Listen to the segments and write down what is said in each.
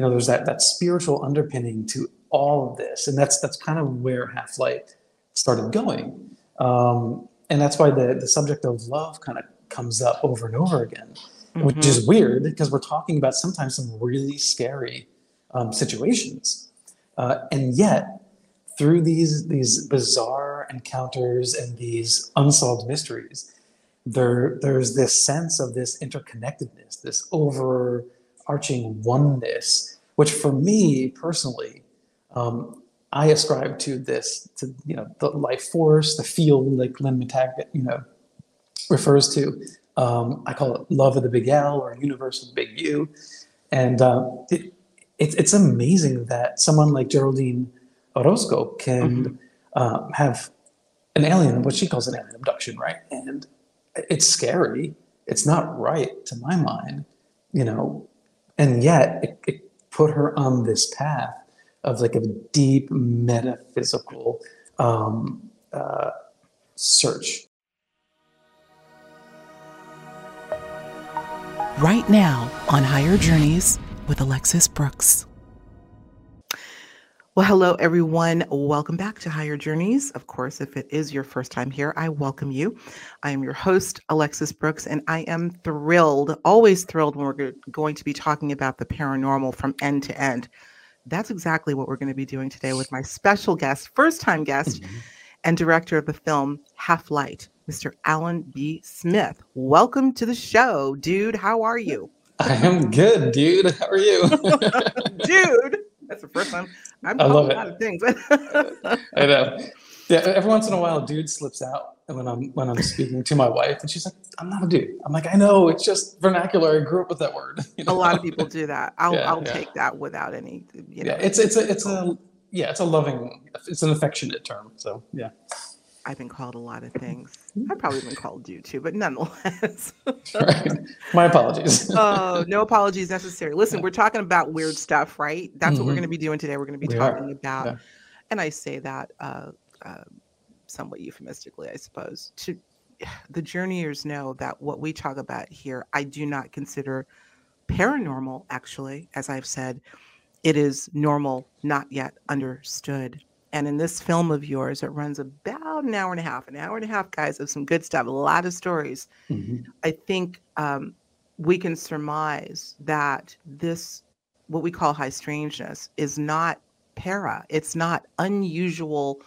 you know, there's that that spiritual underpinning to all of this, and that's that's kind of where Half Light started going, um, and that's why the the subject of love kind of comes up over and over again, mm-hmm. which is weird because we're talking about sometimes some really scary um, situations, uh, and yet through these these bizarre encounters and these unsolved mysteries, there there's this sense of this interconnectedness, this over arching oneness, which for me personally, um, I ascribe to this, to you know, the life force, the field, like Lynne McTaggart, you know, refers to. Um, I call it love of the big L or universe of the big U, and uh, it, it, it's amazing that someone like Geraldine Orozco can mm-hmm. uh, have an alien, what she calls an alien abduction, right? And it's scary. It's not right to my mind, you know, and yet it, it put her on this path of like a deep metaphysical um, uh, search. Right now on Higher Journeys with Alexis Brooks. Well, hello, everyone. Welcome back to Higher Journeys. Of course, if it is your first time here, I welcome you. I am your host, Alexis Brooks, and I am thrilled, always thrilled when we're going to be talking about the paranormal from end to end. That's exactly what we're going to be doing today with my special guest, first time guest, mm-hmm. and director of the film Half Light, Mr. Alan B. Smith. Welcome to the show, dude. How are you? I am good, dude. How are you? dude. That's the first time I'm I love a it. lot of things. I know. Yeah, every once in a while, dude slips out when I'm when I'm speaking to my wife, and she's like, "I'm not a dude." I'm like, "I know, it's just vernacular. I grew up with that word." You know? A lot of people do that. I'll yeah, I'll yeah. take that without any. You know, yeah, it's it's a it's a yeah, it's a loving, it's an affectionate term. So yeah. I've been called a lot of things. I've probably been called you too, but nonetheless. right. My apologies. oh, no apologies necessary. Listen, we're talking about weird stuff, right? That's mm-hmm. what we're mm-hmm. going to be doing today. We're going to be we talking are. about, yeah. and I say that uh, uh, somewhat euphemistically, I suppose. To the journeyers know that what we talk about here, I do not consider paranormal. Actually, as I've said, it is normal, not yet understood. And in this film of yours, it runs about an hour and a half, an hour and a half, guys, of some good stuff, a lot of stories. Mm-hmm. I think um, we can surmise that this, what we call high strangeness, is not para. It's not unusual.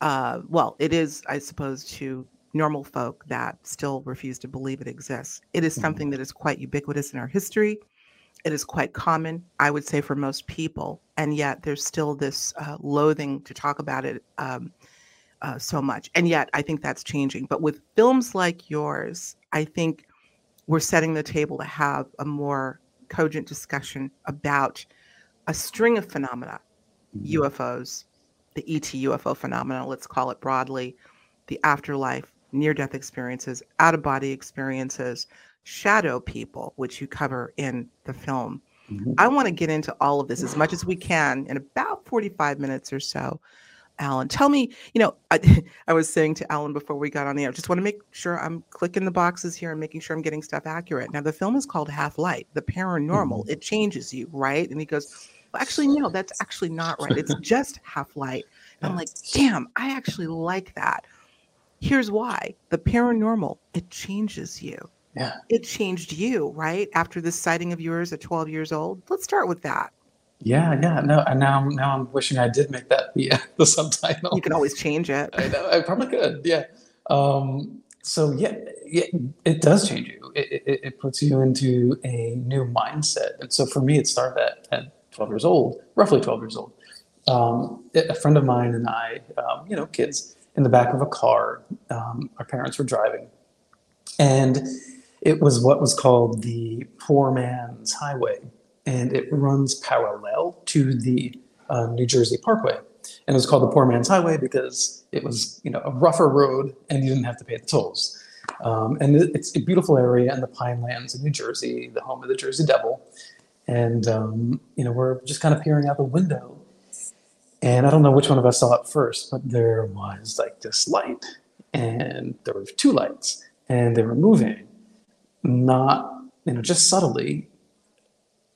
Uh, well, it is, I suppose, to normal folk that still refuse to believe it exists. It is mm-hmm. something that is quite ubiquitous in our history. It is quite common, I would say, for most people, and yet there's still this uh, loathing to talk about it um, uh, so much. And yet, I think that's changing. But with films like yours, I think we're setting the table to have a more cogent discussion about a string of phenomena, mm-hmm. UFOs, the ET UFO phenomena, let's call it broadly, the afterlife, near death experiences, out of body experiences, shadow people, which you cover in the film. Mm-hmm. I want to get into all of this as much as we can in about 45 minutes or so. Alan, tell me, you know, I, I was saying to Alan before we got on the air, just want to make sure I'm clicking the boxes here and making sure I'm getting stuff accurate. Now, the film is called Half Light, the paranormal. Mm-hmm. It changes you, right? And he goes, well, actually, no, that's actually not right. It's just half light. I'm like, damn, I actually like that. Here's why the paranormal, it changes you. Yeah. It changed you, right? After this sighting of yours at 12 years old. Let's start with that. Yeah, yeah. No, and now, now I'm wishing I did make that the, uh, the subtitle. You can always change it. I know. I probably could. Yeah. Um, so yeah, yeah, it does change you. It, it, it, puts you into a new mindset. And so for me, it started at, at 12 years old, roughly 12 years old. Um, a friend of mine and I, um, you know, kids in the back of a car. Um, our parents were driving, and it was what was called the Poor Man's Highway, and it runs parallel to the uh, New Jersey Parkway. And it was called the Poor Man's Highway because it was, you know, a rougher road, and you didn't have to pay the tolls. Um, and it's a beautiful area in the Pinelands in New Jersey, the home of the Jersey Devil. And um, you know, we're just kind of peering out the window, and I don't know which one of us saw it first, but there was like this light, and there were two lights, and they were moving not, you know, just subtly,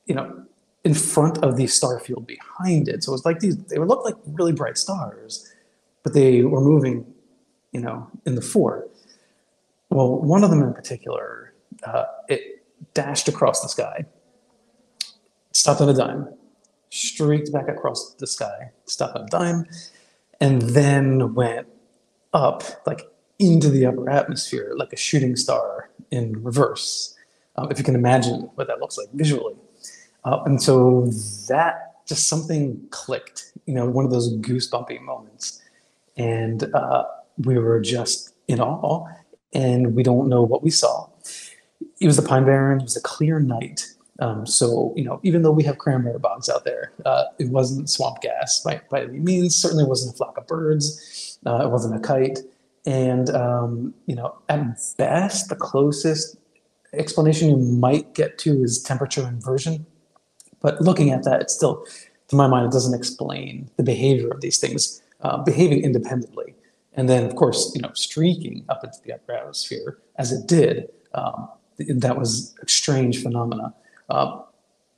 you know, in front of the star field behind it. So it was like these, they would look like really bright stars, but they were moving, you know, in the fore. Well, one of them in particular, uh, it dashed across the sky, stopped on a dime, streaked back across the sky, stopped on a dime, and then went up, like into the upper atmosphere, like a shooting star in reverse. Um, if you can imagine what that looks like visually. Uh, and so that just something clicked, you know, one of those goosebumpy moments. And uh, we were just in awe, and we don't know what we saw. It was the Pine Barrens, it was a clear night. Um, so, you know, even though we have cranberry bogs out there, uh, it wasn't swamp gas by, by any means. Certainly wasn't a flock of birds. Uh, it wasn't a kite. And, um, you know, at best, the closest explanation you might get to is temperature inversion. But looking at that, it still, to my mind, it doesn't explain the behavior of these things uh, behaving independently. And then, of course, you know, streaking up into the upper atmosphere as it did, um, that was a strange phenomena. Uh,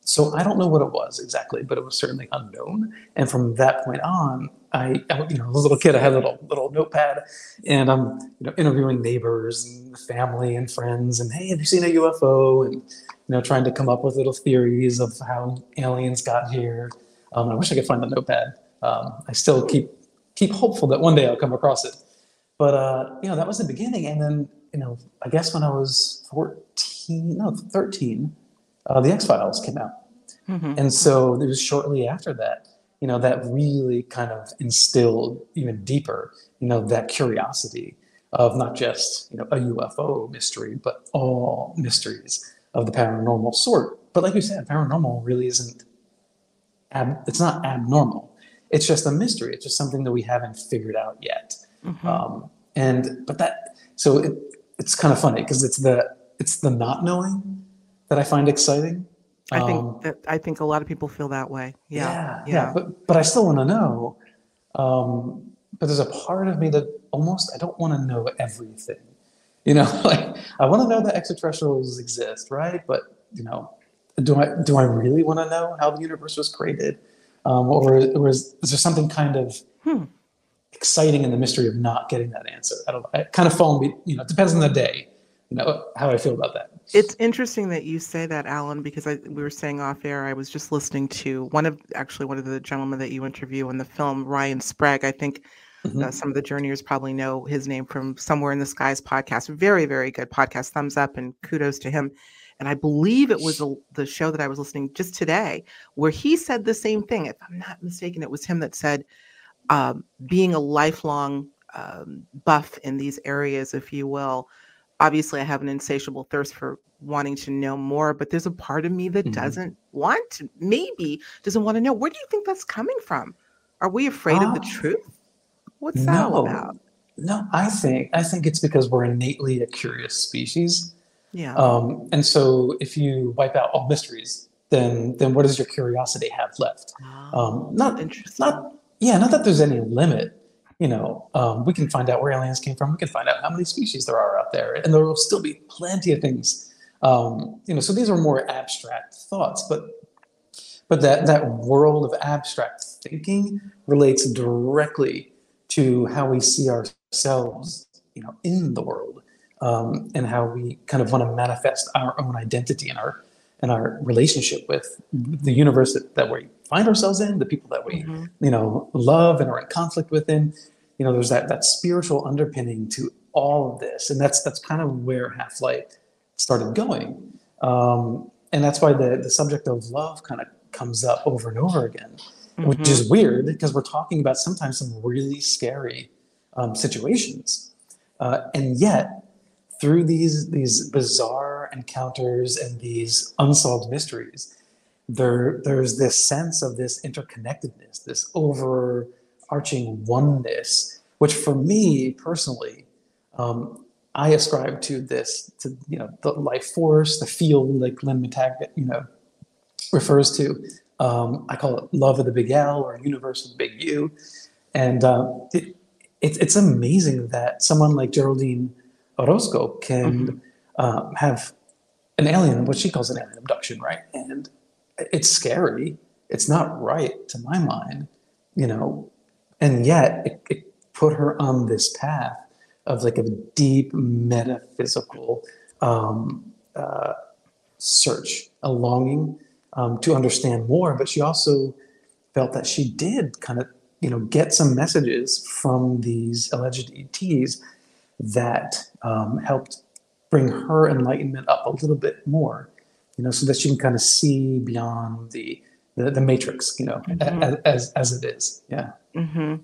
so I don't know what it was exactly, but it was certainly unknown. And from that point on, I, I you know, as a little kid, I had a little little notepad, and I'm you know interviewing neighbors and family and friends, and hey, have you seen a UFO? And you know, trying to come up with little theories of how aliens got here. Um, I wish I could find the notepad. Um, I still keep keep hopeful that one day I'll come across it. But uh, you know, that was the beginning, and then you know, I guess when I was 14, no, 13 uh, the X Files came out, mm-hmm. and so it was shortly after that. You know that really kind of instilled even deeper, you know, that curiosity of not just you know a UFO mystery, but all mysteries of the paranormal sort. But like you said, paranormal really isn't. Ab- it's not abnormal. It's just a mystery. It's just something that we haven't figured out yet. Mm-hmm. Um, and but that so it, it's kind of funny because it's the it's the not knowing that I find exciting. I think um, that I think a lot of people feel that way. Yeah, yeah, yeah. yeah. But but I still want to know. Um, but there's a part of me that almost I don't want to know everything. You know, like I want to know that extraterrestrials exist, right? But you know, do I do I really want to know how the universe was created, um, or, or is, is there something kind of hmm. exciting in the mystery of not getting that answer? I don't. I kind of fall. You know, it depends on the day. You know how I feel about that. It's interesting that you say that, Alan, because I, we were saying off air. I was just listening to one of actually one of the gentlemen that you interview in the film, Ryan Sprague. I think mm-hmm. uh, some of the journeyers probably know his name from Somewhere in the Skies podcast. Very, very good podcast. Thumbs up and kudos to him. And I believe it was a, the show that I was listening just today where he said the same thing. If I'm not mistaken, it was him that said, um, being a lifelong um, buff in these areas, if you will, obviously I have an insatiable thirst for wanting to know more, but there's a part of me that mm-hmm. doesn't want to, maybe doesn't want to know. Where do you think that's coming from? Are we afraid uh, of the ah. truth? What's no, that about? No, I think I think it's because we're innately a curious species. Yeah. Um, and so if you wipe out all mysteries, then then what does your curiosity have left? Oh, um, not not yeah, not that there's any limit, you know, um, we can find out where aliens came from. We can find out how many species there are out there, and there will still be plenty of things. Um, you know, so these are more abstract thoughts, but but that that world of abstract thinking relates directly to how we see ourselves, you know, in the world, um, and how we kind of want to manifest our own identity and our and our relationship with the universe that, that we find ourselves in, the people that we, mm-hmm. you know, love and are in conflict within. You know, there's that that spiritual underpinning to all of this, and that's that's kind of where Half Light started going, um, and that's why the the subject of love kind of comes up over and over again, mm-hmm. which is weird because we're talking about sometimes some really scary um, situations, uh, and yet through these these bizarre encounters and these unsolved mysteries there there's this sense of this interconnectedness, this overarching oneness, which for me personally, um, I ascribe to this to you know the life force, the field, like Lynne McTaggart, you know, refers to. Um, I call it love of the big L or universe of the big U, and uh, it, it, it's amazing that someone like Geraldine Orozco can mm-hmm. um, have an alien, what she calls an alien abduction, right? And it's scary. It's not right to my mind, you know, and yet it, it put her on this path of like a deep metaphysical um, uh, search, a longing um, to understand more. But she also felt that she did kind of, you know, get some messages from these alleged ETs that um, helped bring her enlightenment up a little bit more, you know, so that she can kind of see beyond the the, the matrix, you know, mm-hmm. as, as, as it is. Yeah. Mm-hmm.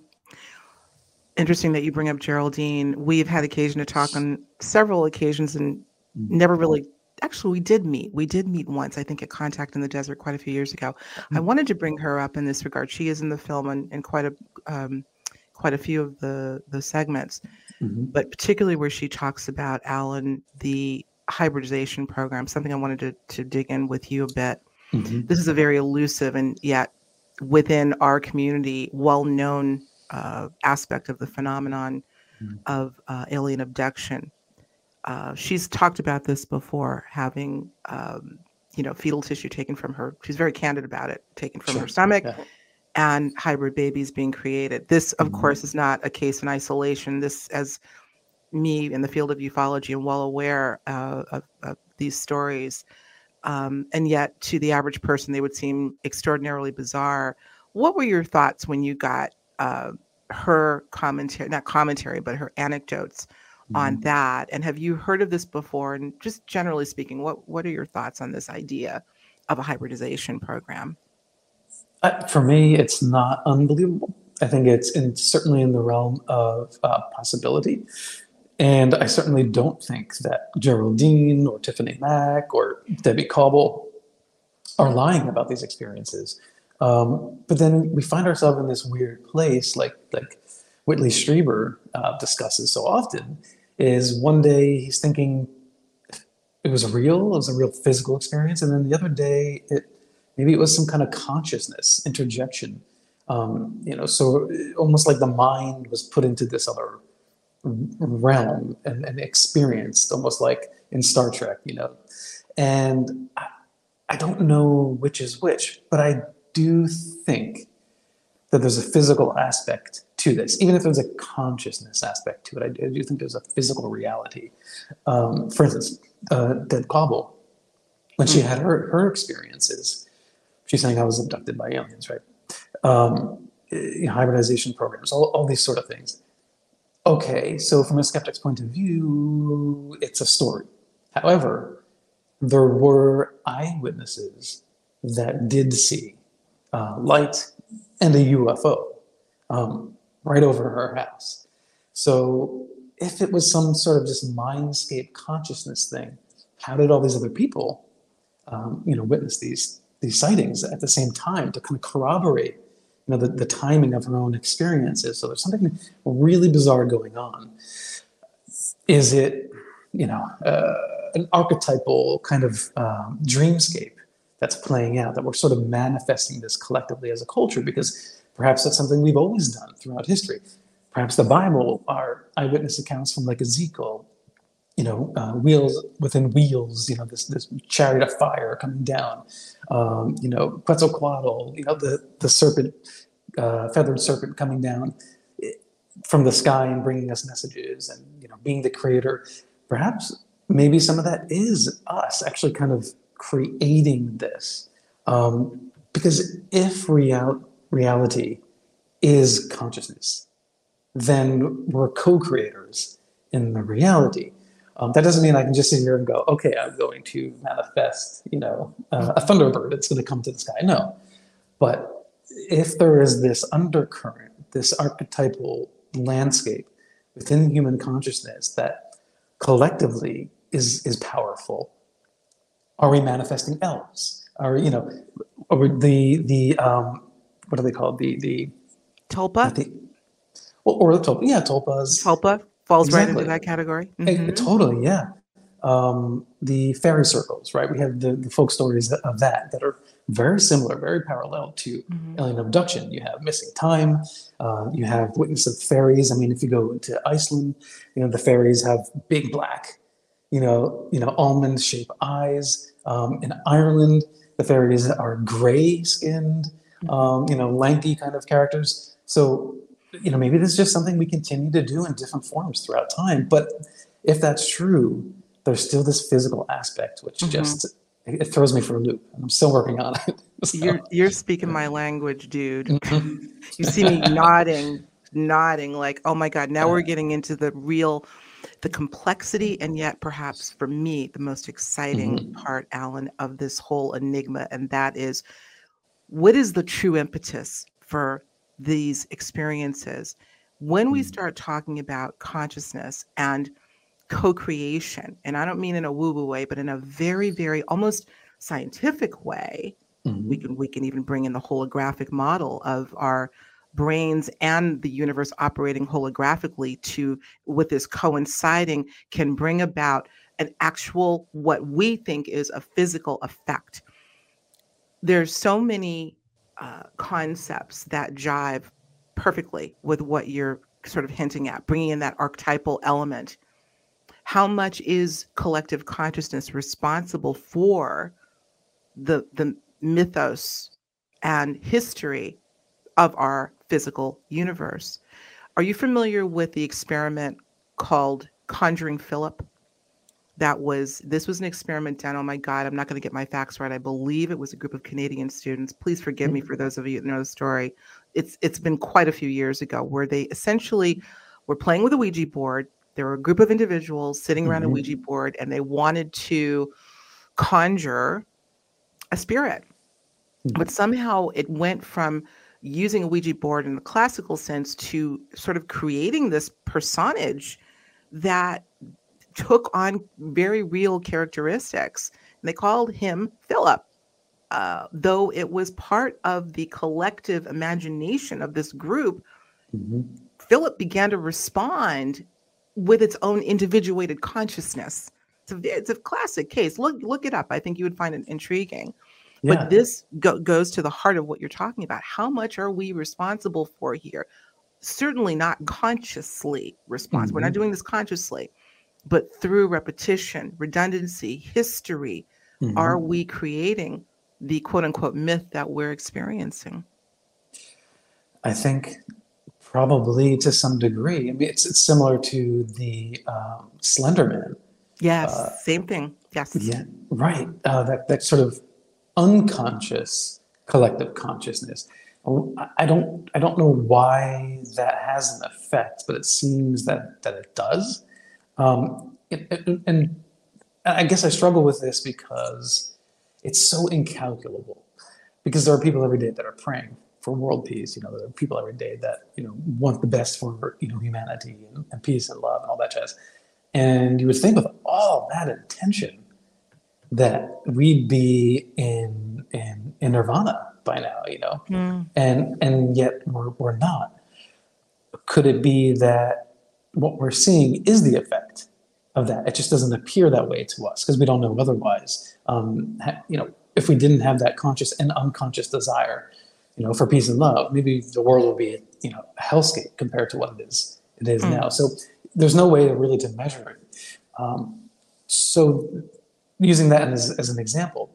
Interesting that you bring up Geraldine. We've had occasion to talk on several occasions and mm-hmm. never really actually we did meet we did meet once i think at contact in the desert quite a few years ago mm-hmm. i wanted to bring her up in this regard she is in the film and, and quite a um, quite a few of the the segments mm-hmm. but particularly where she talks about alan the hybridization program something i wanted to, to dig in with you a bit mm-hmm. this is a very elusive and yet within our community well-known uh, aspect of the phenomenon mm-hmm. of uh, alien abduction uh, she's talked about this before, having um, you know fetal tissue taken from her. She's very candid about it, taken from sure. her stomach, yeah. and hybrid babies being created. This, of mm-hmm. course, is not a case in isolation. This, as me in the field of ufology, am well aware uh, of, of, these stories, um, and yet to the average person, they would seem extraordinarily bizarre. What were your thoughts when you got uh, her commentary, not commentary, but her anecdotes? on mm-hmm. that and have you heard of this before and just generally speaking what what are your thoughts on this idea of a hybridization program uh, for me it's not unbelievable i think it's in, certainly in the realm of uh, possibility and i certainly don't think that geraldine or tiffany mack or debbie cauble are lying about these experiences um, but then we find ourselves in this weird place like like whitley strieber uh, discusses so often is one day he's thinking it was real, it was a real physical experience, and then the other day it maybe it was some kind of consciousness interjection. Um, you know, so almost like the mind was put into this other realm and, and experienced, almost like in Star Trek, you know. And I, I don't know which is which, but I do think that there's a physical aspect to this, even if there's a consciousness aspect to it. I, I do think there's a physical reality. Um, for instance, uh, Deb Cauble, when she had her, her experiences, she's saying I was abducted by aliens, right? Um, hybridization programs, all, all these sort of things. Okay, so from a skeptic's point of view, it's a story. However, there were eyewitnesses that did see uh, light and a UFO. Um, right over her house. So if it was some sort of just mindscape consciousness thing, how did all these other people, um, you know, witness these these sightings at the same time to kind of corroborate, know, the, the timing of her own experiences? So there's something really bizarre going on. Is it, you know, uh, an archetypal kind of um, dreamscape that's playing out that we're sort of manifesting this collectively as a culture because Perhaps that's something we've always done throughout history. Perhaps the Bible are eyewitness accounts from like Ezekiel, you know, uh, wheels within wheels, you know, this, this chariot of fire coming down, um, you know, Quetzalcoatl, you know, the, the serpent, uh, feathered serpent coming down eh, from the sky and bringing us messages and, you know, being the creator. Perhaps maybe some of that is us actually kind of creating this. Um, because if real, reality is consciousness, then we're co-creators in the reality. Um, that doesn't mean I can just sit here and go, okay, I'm going to manifest, you know, uh, a thunderbird that's going to come to the sky. No, but if there is this undercurrent, this archetypal landscape within human consciousness that collectively is is powerful, are we manifesting elves? Are you know, are the the um, what are they called? The the tulpa. The, well, or the tulpa. Yeah, tulpas. Tulpa falls exactly. right into that category. Mm-hmm. totally, yeah. Um, the fairy circles, right? We have the, the folk stories of that that are very similar, very parallel to mm-hmm. alien abduction. You have missing time. Uh, you have witness of fairies. I mean, if you go to Iceland, you know the fairies have big black, you know, you know almond shaped eyes. Um, in Ireland, the fairies are gray skinned, um, you know, lanky kind of characters. So, you know, maybe this is just something we continue to do in different forms throughout time. But if that's true, there's still this physical aspect, which mm-hmm. just it throws me for a loop. I'm still working on it. So. You're you're speaking my language, dude. Mm-hmm. you see me nodding, nodding, like, oh my God, now we're getting into the real the complexity and yet perhaps for me the most exciting mm-hmm. part alan of this whole enigma and that is what is the true impetus for these experiences when we mm. start talking about consciousness and co-creation and i don't mean in a woo-woo way but in a very very almost scientific way mm-hmm. we can we can even bring in the holographic model of our brains and the universe operating holographically to with this coinciding can bring about an actual what we think is a physical effect there's so many uh, concepts that jive perfectly with what you're sort of hinting at bringing in that archetypal element how much is collective consciousness responsible for the the mythos and history of our physical universe. Are you familiar with the experiment called Conjuring Philip? That was this was an experiment done. Oh my God, I'm not going to get my facts right. I believe it was a group of Canadian students. Please forgive me for those of you that know the story. It's it's been quite a few years ago where they essentially were playing with a Ouija board there were a group of individuals sitting around mm-hmm. a Ouija board and they wanted to conjure a spirit. Mm-hmm. But somehow it went from using a Ouija board in the classical sense to sort of creating this personage that took on very real characteristics. And they called him Philip. Uh, though it was part of the collective imagination of this group, mm-hmm. Philip began to respond with its own individuated consciousness. It's a, it's a classic case. Look look it up. I think you would find it intriguing. Yeah. But this go- goes to the heart of what you're talking about. How much are we responsible for here? Certainly not consciously responsible. Mm-hmm. We're not mm-hmm. doing this consciously, but through repetition, redundancy, history, mm-hmm. are we creating the quote unquote myth that we're experiencing? I think Probably to some degree. I mean, it's, it's similar to the um, Slender Man. Yes, uh, same thing. Yes. Yeah, right. Uh, that that sort of unconscious collective consciousness. I don't I don't know why that has an effect, but it seems that that it does. Um, it, and I guess I struggle with this because it's so incalculable. Because there are people every day that are praying for world peace. You know, there are people every day that you know want the best for you know humanity and, and peace and love and all that jazz. And you would think with all that intention that we'd be in in, in nirvana by now, you know, mm. and and yet we're, we're not. Could it be that what we're seeing is the effect of that? It just doesn't appear that way to us because we don't know otherwise. Um, you know, if we didn't have that conscious and unconscious desire you know, for peace and love, maybe the world would be, you know, a hellscape compared to what it is it is mm. now. So there's no way to really to measure it. Um, so using that as, as an example,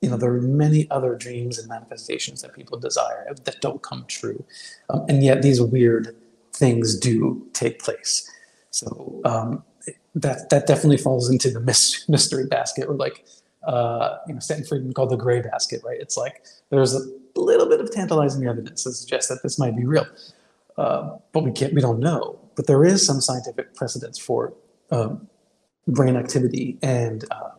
you know, there are many other dreams and manifestations that people desire that don't come true. Um, and yet these weird things do take place. So um, that, that definitely falls into the mystery basket or like, uh, you know, Stanton Friedman called the gray basket, right? It's like there's a little bit of tantalizing evidence to suggest that this might be real, uh, but we can't, we don't know. But there is some scientific precedence for um, brain activity and uh,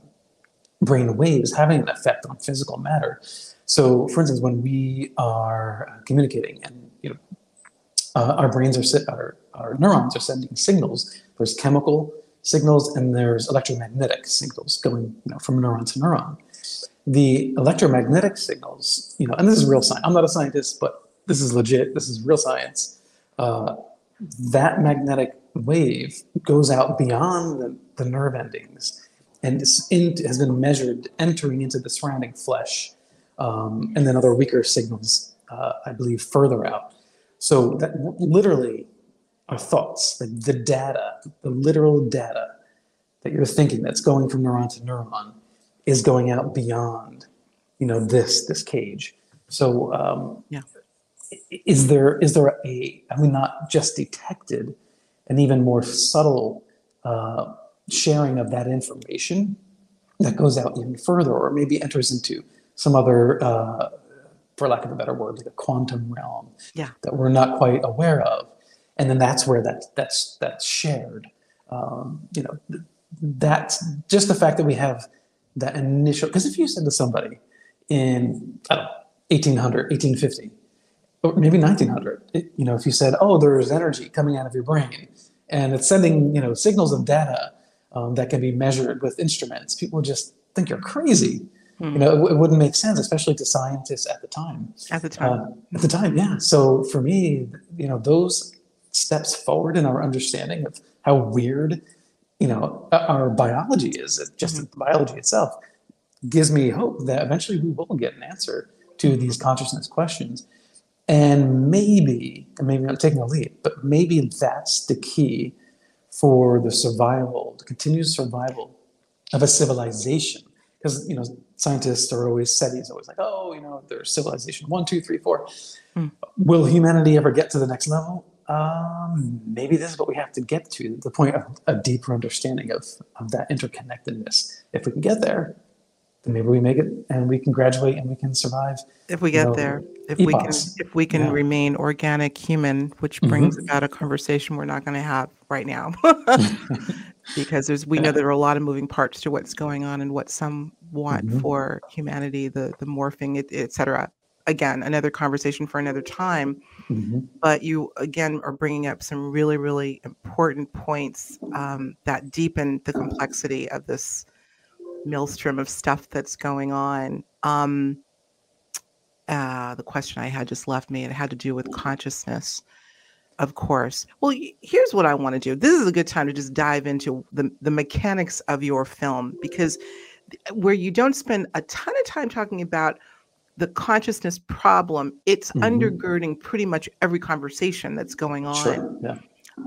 brain waves having an effect on physical matter. So, for instance, when we are communicating and you know uh, our brains are, our, our neurons are sending signals. There's chemical signals and there's electromagnetic signals going you know, from neuron to neuron. The electromagnetic signals, you know, and this is real science. I'm not a scientist, but this is legit. This is real science. Uh, that magnetic wave goes out beyond the, the nerve endings and in, has been measured entering into the surrounding flesh, um, and then other weaker signals, uh, I believe, further out. So that literally our thoughts, the, the data, the literal data that you're thinking that's going from neuron to neuron is going out beyond you know, this this cage. So um, yeah, is there is there a have we not just detected an even more subtle uh, sharing of that information that goes out even further, or maybe enters into some other, uh, for lack of a better word, like a quantum realm yeah. that we're not quite aware of, and then that's where that that's that's shared. Um, you know, that's just the fact that we have that initial. Because if you said to somebody in I don't know, 1800, 1850, or maybe 1900, it, you know, if you said, "Oh, there's energy coming out of your brain," and it's sending you know signals of data um, that can be measured with instruments, people would just think you're crazy. Mm-hmm. You know, it, it, wouldn't make sense, especially to scientists at the time. At the time. Uh, at the time, yeah. So for me, you know, those steps forward in our understanding of how weird, you know, our biology is, just mm-hmm. biology itself, gives me hope that eventually we will get an answer to these consciousness questions. And maybe, and maybe I'm taking a leap, but maybe that's the key for the survival, the continued survival of a civilization. Because you know, scientists are always SETI's always like, oh, you know, there's civilization one, two, three, four. Mm. Will humanity ever get to the next level? Um, maybe this is what we have to get to the point of a deeper understanding of, of that interconnectedness. If we can get there, then maybe we make it and we can graduate and we can survive. If we get know, there, if epochs. we can, if we can yeah. remain organic human, which brings mm-hmm. about a conversation we're not going to have right now, because there's we know there are a lot of moving parts to what's going on and what some want mm-hmm. for humanity, the the morphing, etc. Et again, another conversation for another time. Mm-hmm. But you again are bringing up some really, really important points um, that deepen the complexity of this maelstrom of stuff that's going on. Um, uh, the question I had just left me. It had to do with consciousness, of course. Well, here's what I want to do. This is a good time to just dive into the the mechanics of your film because where you don't spend a ton of time talking about the consciousness problem, it's mm-hmm. undergirding pretty much every conversation that's going on. Sure. Yeah.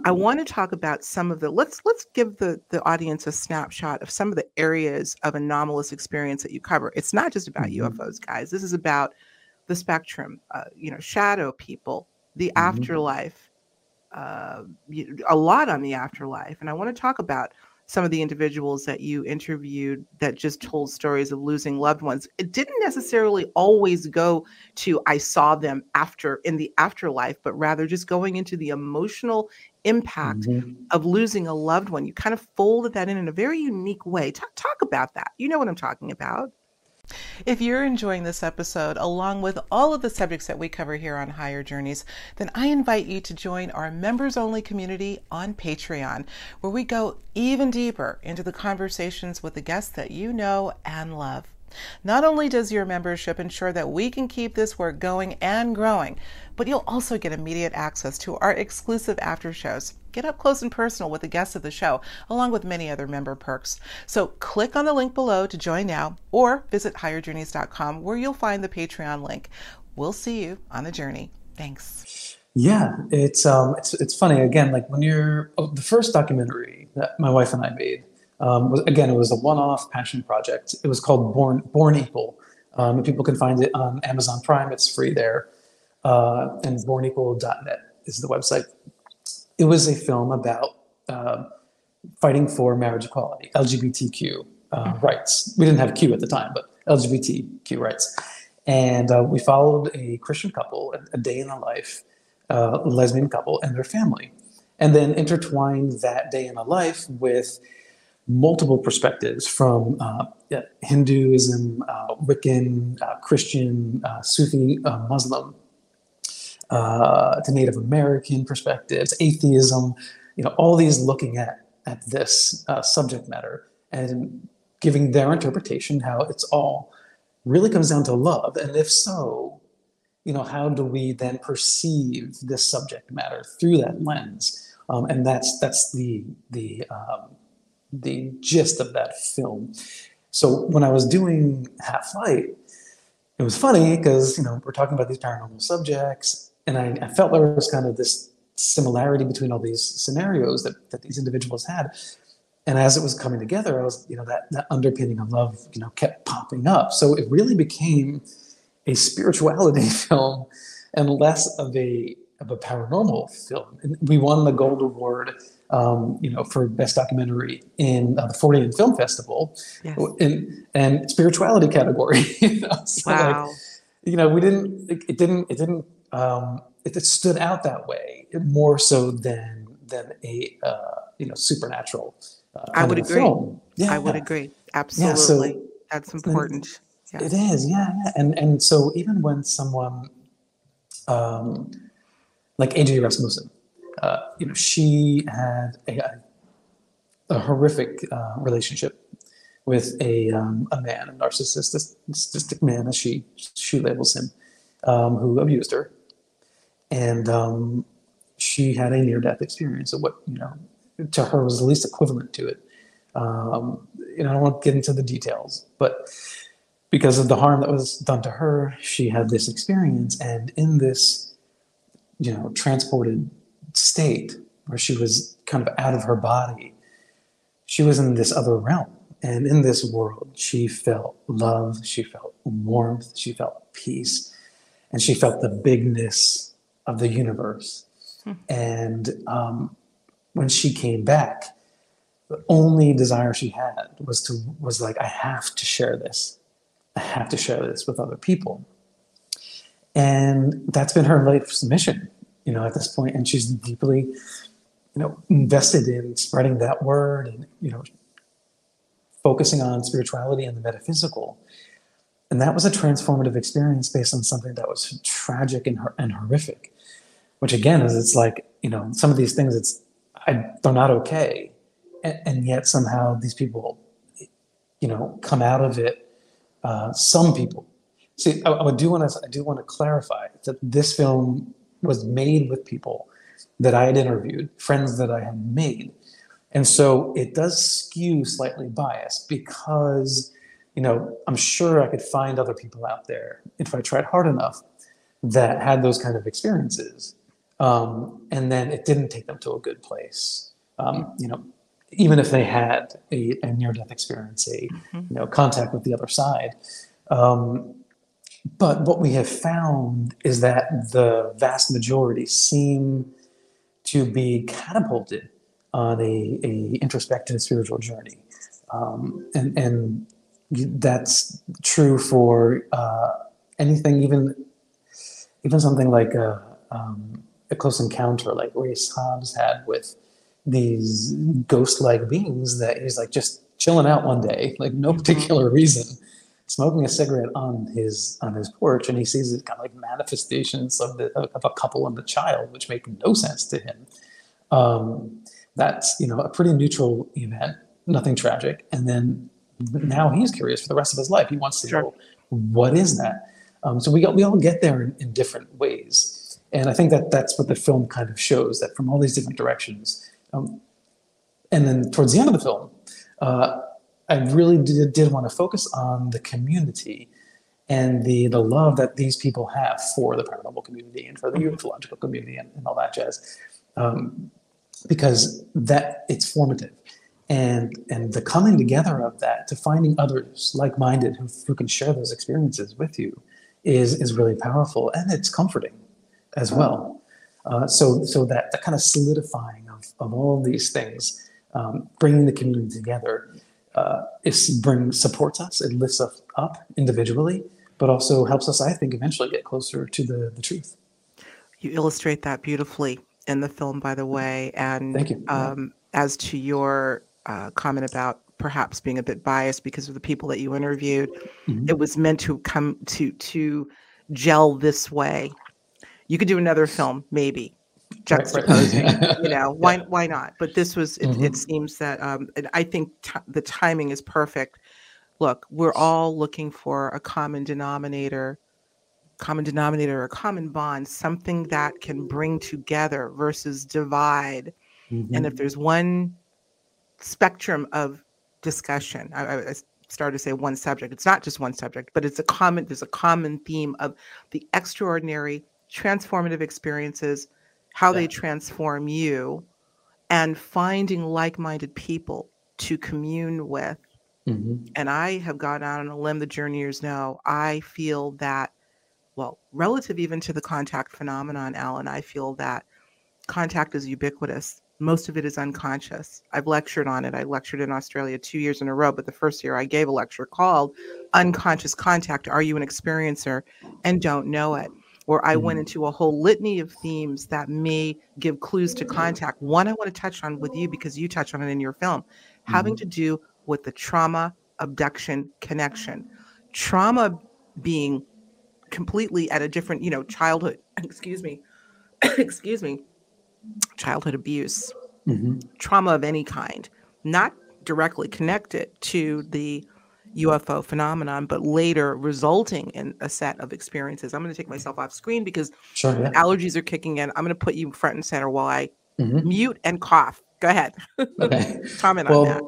I want to talk about some of the let's let's give the the audience a snapshot of some of the areas of anomalous experience that you cover. It's not just about mm-hmm. UFOs, guys. This is about the spectrum. Uh, you know, shadow people, the mm-hmm. afterlife, uh, a lot on the afterlife, and I want to talk about some of the individuals that you interviewed that just told stories of losing loved ones. It didn't necessarily always go to i saw them after in the afterlife but rather just going into the emotional impact mm-hmm. of losing a loved one. You kind of folded that in in a very unique way. Talk, talk about that. You know what i'm talking about if you're enjoying this episode, along with all of the subjects that we cover here on Higher Journeys, then I invite you to join our members only community on Patreon, where we go even deeper into the conversations with the guests that you know and love. Not only does your membership ensure that we can keep this work going and growing, but you'll also get immediate access to our exclusive after shows. Get up close and personal with the guests of the show, along with many other member perks. So click on the link below to join now or visit higherjourneys.com where you'll find the Patreon link. We'll see you on the journey. Thanks. Yeah, it's um, it's it's funny again. Like when you're oh, the first documentary that my wife and I made, um, was, again, it was a one-off passion project. It was called Born Born Equal. Um, and people can find it on Amazon Prime. It's free there. Uh, and bornequal.net is the website. It was a film about uh, fighting for marriage equality, LGBTQ uh, rights. We didn't have Q at the time, but LGBTQ rights. And uh, we followed a Christian couple, a, day in the life, uh, lesbian couple, and their family. And then intertwined that day in the life with multiple perspectives from uh, Hinduism, uh, Wiccan, uh, Christian, uh, Sufi, Muslim, uh, to Native American perspectives, atheism, you know, all these looking at at this subject matter and giving their interpretation how it's all really comes down to love, and if so, you know, how do we then perceive this subject matter through that lens? Um, and that's that's the the um, the gist of that film. So when I was doing Half Light, it was funny because you know we're talking about these paranormal subjects, and I, I, felt there was kind of this similarity between all these scenarios that, that these individuals had. and as it was coming together, I was, you know, that, that underpinning of love, you know, kept popping up. So it really became a spirituality film and less of a of a paranormal film. And we won the Gold Award, um, you know, for best documentary in uh, the Floridian Film Festival, yes. in and spirituality category. you know? so wow. Like, you know, we didn't. It, it didn't. It didn't. Um, it, it, stood out that way more so than than a uh, you know supernatural. Uh, I would agree. Film. Yeah, I would agree. Absolutely, yeah, so, that's important. Yeah. It is, yeah, yeah, and and so even when someone, um, like AJ Rasmussen, uh, you know, she had a, a horrific uh, relationship with a um, a man, a narcissistic man, as she she labels him, um, who abused her, and um, she had a near death experience of what you know to her was the least equivalent to it. Um, you know, I don't want to get into the details, but because of the harm that was done to her, she had this experience, and in this, you know, transported state where she was kind of out of her body, she was in this other realm, and in this world, she felt love, she felt warmth, she felt peace, and she felt the bigness of the universe. Hmm. And um, when she came back, the only desire she had was to was like, I have to share this. I have to share this with other people. And that's been her life's mission, you know, at this point. And she's deeply, you know, invested in spreading that word and, you know, focusing on spirituality and the metaphysical. And that was a transformative experience based on something that was tragic and, and horrific, which again is it's like, you know, some of these things, it's I, they're not okay, and, and, yet somehow these people, you know, come out of it. Uh, some people. See, I, I do want to. I do want to clarify that this film was made with people that I had interviewed, friends that I had made, and so it does skew slightly biased because, you know, I'm sure I could find other people out there if I tried hard enough that had those kind of experiences um, and then it didn't take them to a good place. Um, you know, even if they had a, a near-death experience, a mm-hmm. you know contact with the other side. Um, but what we have found is that the vast majority seem to be catapulted on a, a introspective spiritual journey, um, and and that's true for uh, anything, even even something like. Uh, um, a close encounter like Reese Hobbs had with these ghost-like beings that he's like just chilling out one day, like no mm-hmm. particular reason, smoking a cigarette on his on his porch, and he sees it kind of like manifestations of the of a couple and a child, which make no sense to him. Um, that's you know a pretty neutral event, nothing tragic, and then now he's curious for the rest of his life. He wants to sure. know what is that. Um, so we got, we all get there in, in different ways. And I think that that's what the film kind of shows that from all these different directions. Um, and then towards the end of the film, uh, I really did, did want to focus on the community and the the love that these people have for the paranormal community and for the mm-hmm. ufological community and, and all that jazz, um, because that it's formative, and and the coming together of that to finding others like minded who, who can share those experiences with you is is really powerful and it's comforting as well. Uh, so, so that, that kind of solidifying of, of all of these things, um, bringing the community together, uh, is bring supports us. It lifts us up individually, but also helps us, I think, eventually get closer to the, the truth. You illustrate that beautifully in the film, by the way. And Thank you. Um, as to your uh, comment about perhaps being a bit biased because of the people that you interviewed, mm-hmm. it was meant to come to to gel this way you could do another film, maybe juxtaposing. Right, right. you know, why yeah. why not? But this was. It, mm-hmm. it seems that um, I think t- the timing is perfect. Look, we're all looking for a common denominator, common denominator, a common bond, something that can bring together versus divide. Mm-hmm. And if mm-hmm. there's one spectrum of discussion, I, I started to say one subject. It's not just one subject, but it's a common. There's a common theme of the extraordinary transformative experiences, how yeah. they transform you, and finding like minded people to commune with. Mm-hmm. And I have gone out on a limb, the journeyers know. I feel that, well, relative even to the contact phenomenon, Alan, I feel that contact is ubiquitous. Most of it is unconscious. I've lectured on it. I lectured in Australia two years in a row, but the first year I gave a lecture called Unconscious Contact Are You an Experiencer and Don't Know It? Where I went mm-hmm. into a whole litany of themes that may give clues to contact. One I want to touch on with you because you touch on it in your film, mm-hmm. having to do with the trauma abduction connection. Trauma being completely at a different, you know, childhood, excuse me, excuse me, childhood abuse, mm-hmm. trauma of any kind, not directly connected to the UFO phenomenon, but later resulting in a set of experiences. I'm going to take myself off screen because sure, yeah. allergies are kicking in. I'm going to put you front and center while I mm-hmm. mute and cough. Go ahead. Okay. Comment well, on that.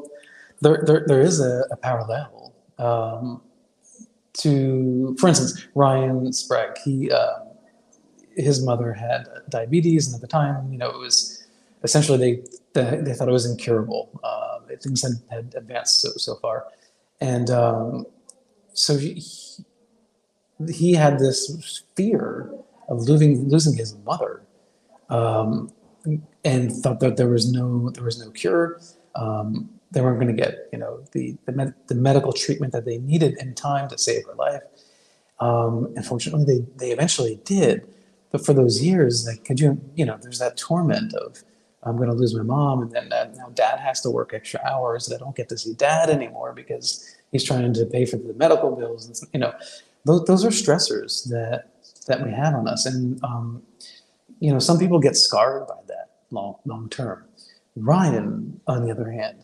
There, there, there is a, a parallel um, to, for instance, Ryan Sprague. He, uh, his mother had diabetes, and at the time, you know, it was essentially they they, they thought it was incurable. Uh, things had, had advanced so so far and um, so he, he had this fear of losing losing his mother, um, and thought that there was no there was no cure. Um, they weren't going to get you know the the, med- the, medical treatment that they needed in time to save her life. Um, unfortunately, they they eventually did, but for those years, like could you you know there's that torment of I'm going to lose my mom, and then uh, now dad has to work extra hours. And I don't get to see dad anymore because he's trying to pay for the medical bills. And, you know, those, those are stressors that that we have on us, and um, you know, some people get scarred by that long long term. Ryan, on the other hand,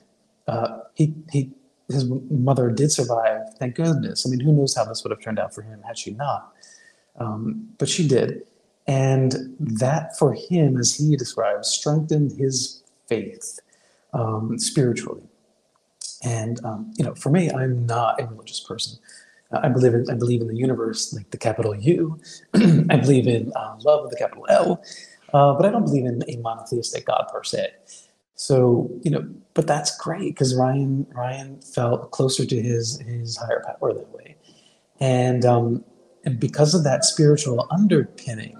uh, he he his mother did survive, thank goodness. I mean, who knows how this would have turned out for him had she not? Um, but she did. And that for him, as he describes, strengthened his faith um, spiritually. And um, you know, for me, I'm not a religious person. I believe in I believe in the universe, like the capital U. I believe in uh, love with the capital L, uh, but I don't believe in a monotheistic God per se. So you know, but that's great because Ryan Ryan felt closer to his his higher power that way, and um, and because of that spiritual underpinning,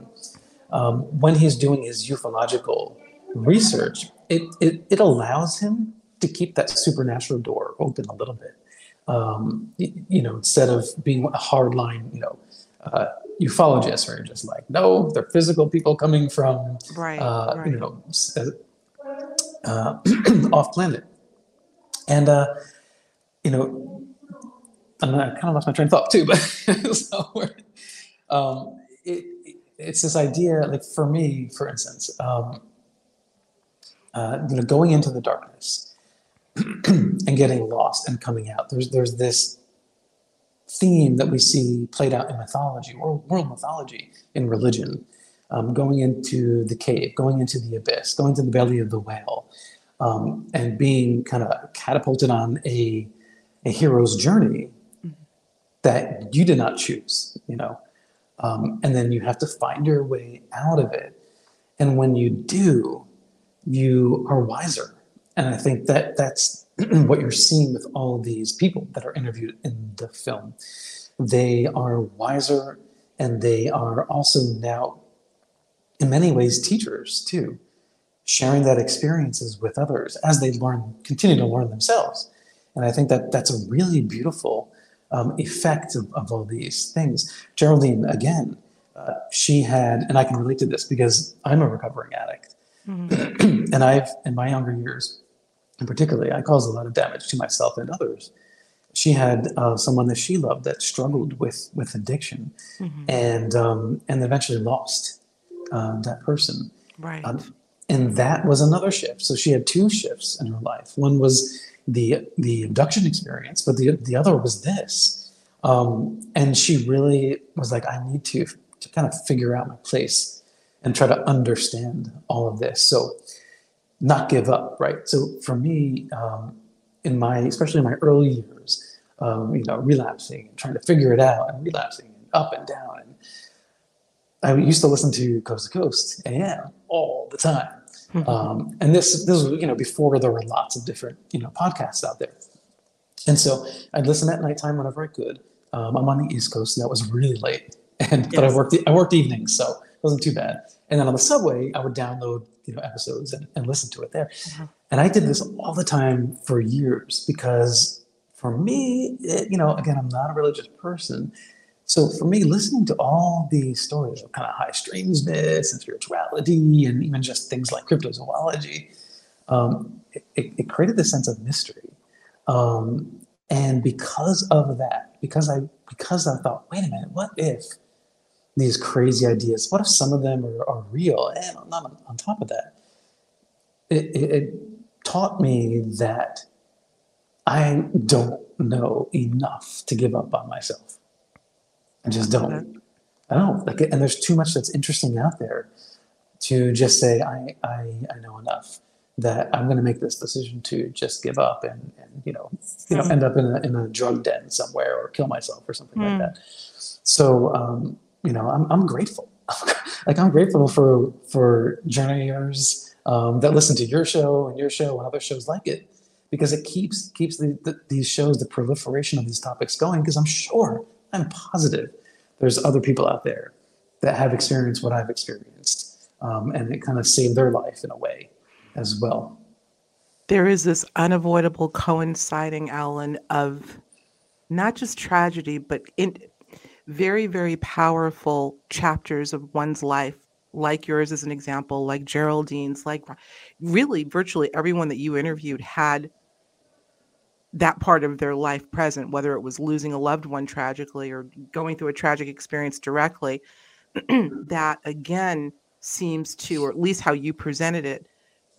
um, when he's doing his ufological research, it, it, it allows him to keep that supernatural door open a little bit. Um, you, you, know, instead of being a hardline, you know, uh, ufologist, where you're just like, no, they're physical people coming from, right, uh, right. you know, uh, off planet. And, uh, you know, I kind of lost my train of thought too, but so, um, it, it's this idea, like for me, for instance, um, uh, you know, going into the darkness and getting lost and coming out. There's there's this theme that we see played out in mythology, world, world mythology, in religion, um, going into the cave, going into the abyss, going to the belly of the whale, um, and being kind of catapulted on a a hero's journey mm-hmm. that you did not choose. You know, um, and then you have to find your way out of it. And when you do, you are wiser. And I think that that's what you're seeing with all these people that are interviewed in the film. They are wiser and they are also now, in many ways, teachers too, sharing that experiences with others as they learn, continue to learn themselves. And I think that that's a really beautiful um, effect of, of all these things. Geraldine, again, uh, she had, and I can relate to this because I'm a recovering addict. Mm-hmm. And I've, in my younger years, and particularly, I caused a lot of damage to myself and others. She had uh, someone that she loved that struggled with with addiction, mm-hmm. and um, and eventually lost um, that person. Right. Um, and that was another shift. So she had two shifts in her life. One was the the abduction experience, but the the other was this. Um, and she really was like, I need to to kind of figure out my place and try to understand all of this. So not give up, right? So for me, um, in my especially in my early years, um, you know, relapsing and trying to figure it out and relapsing and up and down. And I used to listen to Coast to Coast AM all the time. Mm-hmm. Um, and this this was you know before there were lots of different you know podcasts out there. And so I'd listen at nighttime whenever I could. Um, I'm on the East Coast, and that was really late. And yes. but I worked I worked evenings, so it wasn't too bad. And then on the subway, I would download you know episodes and, and listen to it there. Mm-hmm. And I did this all the time for years because for me, it, you know, again, I'm not a religious person. So for me, listening to all these stories of kind of high strangeness and spirituality, and even just things like cryptozoology, um, it, it, created this sense of mystery. Um, and because of that, because I because I thought, wait a minute, what if these crazy ideas? What if some of them are, are real? And on, on top of that, it, it, it taught me that I don't know enough to give up on myself. I just don't. I don't like. And there's too much that's interesting out there to just say, I, I, I know enough that I'm going to make this decision to just give up and, and you know, you know, end up in a, in a drug den somewhere or kill myself or something mm. like that. So, um, you know, I'm, I'm grateful. like I'm grateful for, for journeyers um, that listen to your show and your show and other shows like it, because it keeps, keeps the, the, these shows, the proliferation of these topics going. Cause I'm sure I'm positive there's other people out there that have experienced what I've experienced. Um, and it kind of saved their life in a way as well. There is this unavoidable coinciding, Alan, of not just tragedy, but in very, very powerful chapters of one's life, like yours as an example, like Geraldine's, like really virtually everyone that you interviewed had that part of their life present, whether it was losing a loved one tragically or going through a tragic experience directly, that again seems to, or at least how you presented it,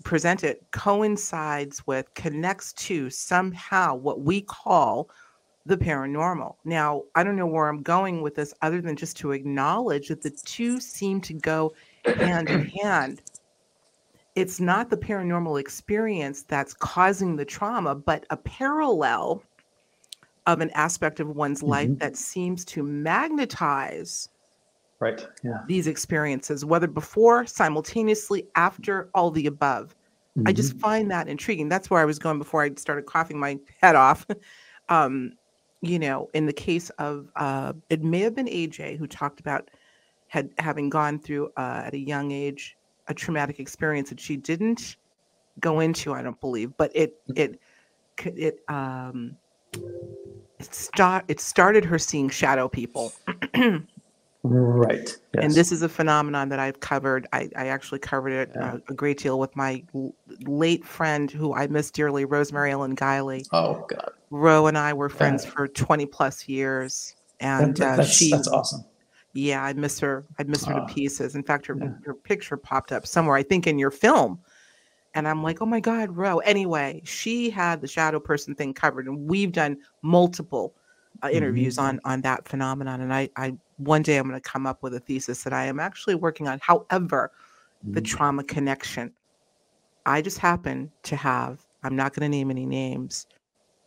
present it coincides with, connects to somehow what we call the paranormal. Now, I don't know where I'm going with this other than just to acknowledge that the two seem to go hand in hand it's not the paranormal experience that's causing the trauma, but a parallel of an aspect of one's mm-hmm. life that seems to magnetize right yeah these experiences whether before simultaneously after all the above mm-hmm. i just mm-hmm. find that intriguing that's where i was going before i started coughing my head off um, you know in the case of uh, it may have been aj who talked about had having gone through uh, at a young age a traumatic experience that she didn't go into, I don't believe, but it mm. it it um it start it started her seeing shadow people. right. Yes. And this is a phenomenon that I've covered. I, I actually covered it yeah. uh, a great deal with my l- late friend who I miss dearly, Rosemary Ellen Guiley. Oh God. Ro and I were friends yeah. for 20 plus years. And that, uh, she that's awesome. Yeah, I miss her. I miss her to pieces. In fact, her yeah. her picture popped up somewhere. I think in your film, and I'm like, oh my god, Ro. Anyway, she had the shadow person thing covered, and we've done multiple uh, interviews mm-hmm. on on that phenomenon. And I, I one day I'm going to come up with a thesis that I am actually working on. However, mm-hmm. the trauma connection. I just happen to have. I'm not going to name any names.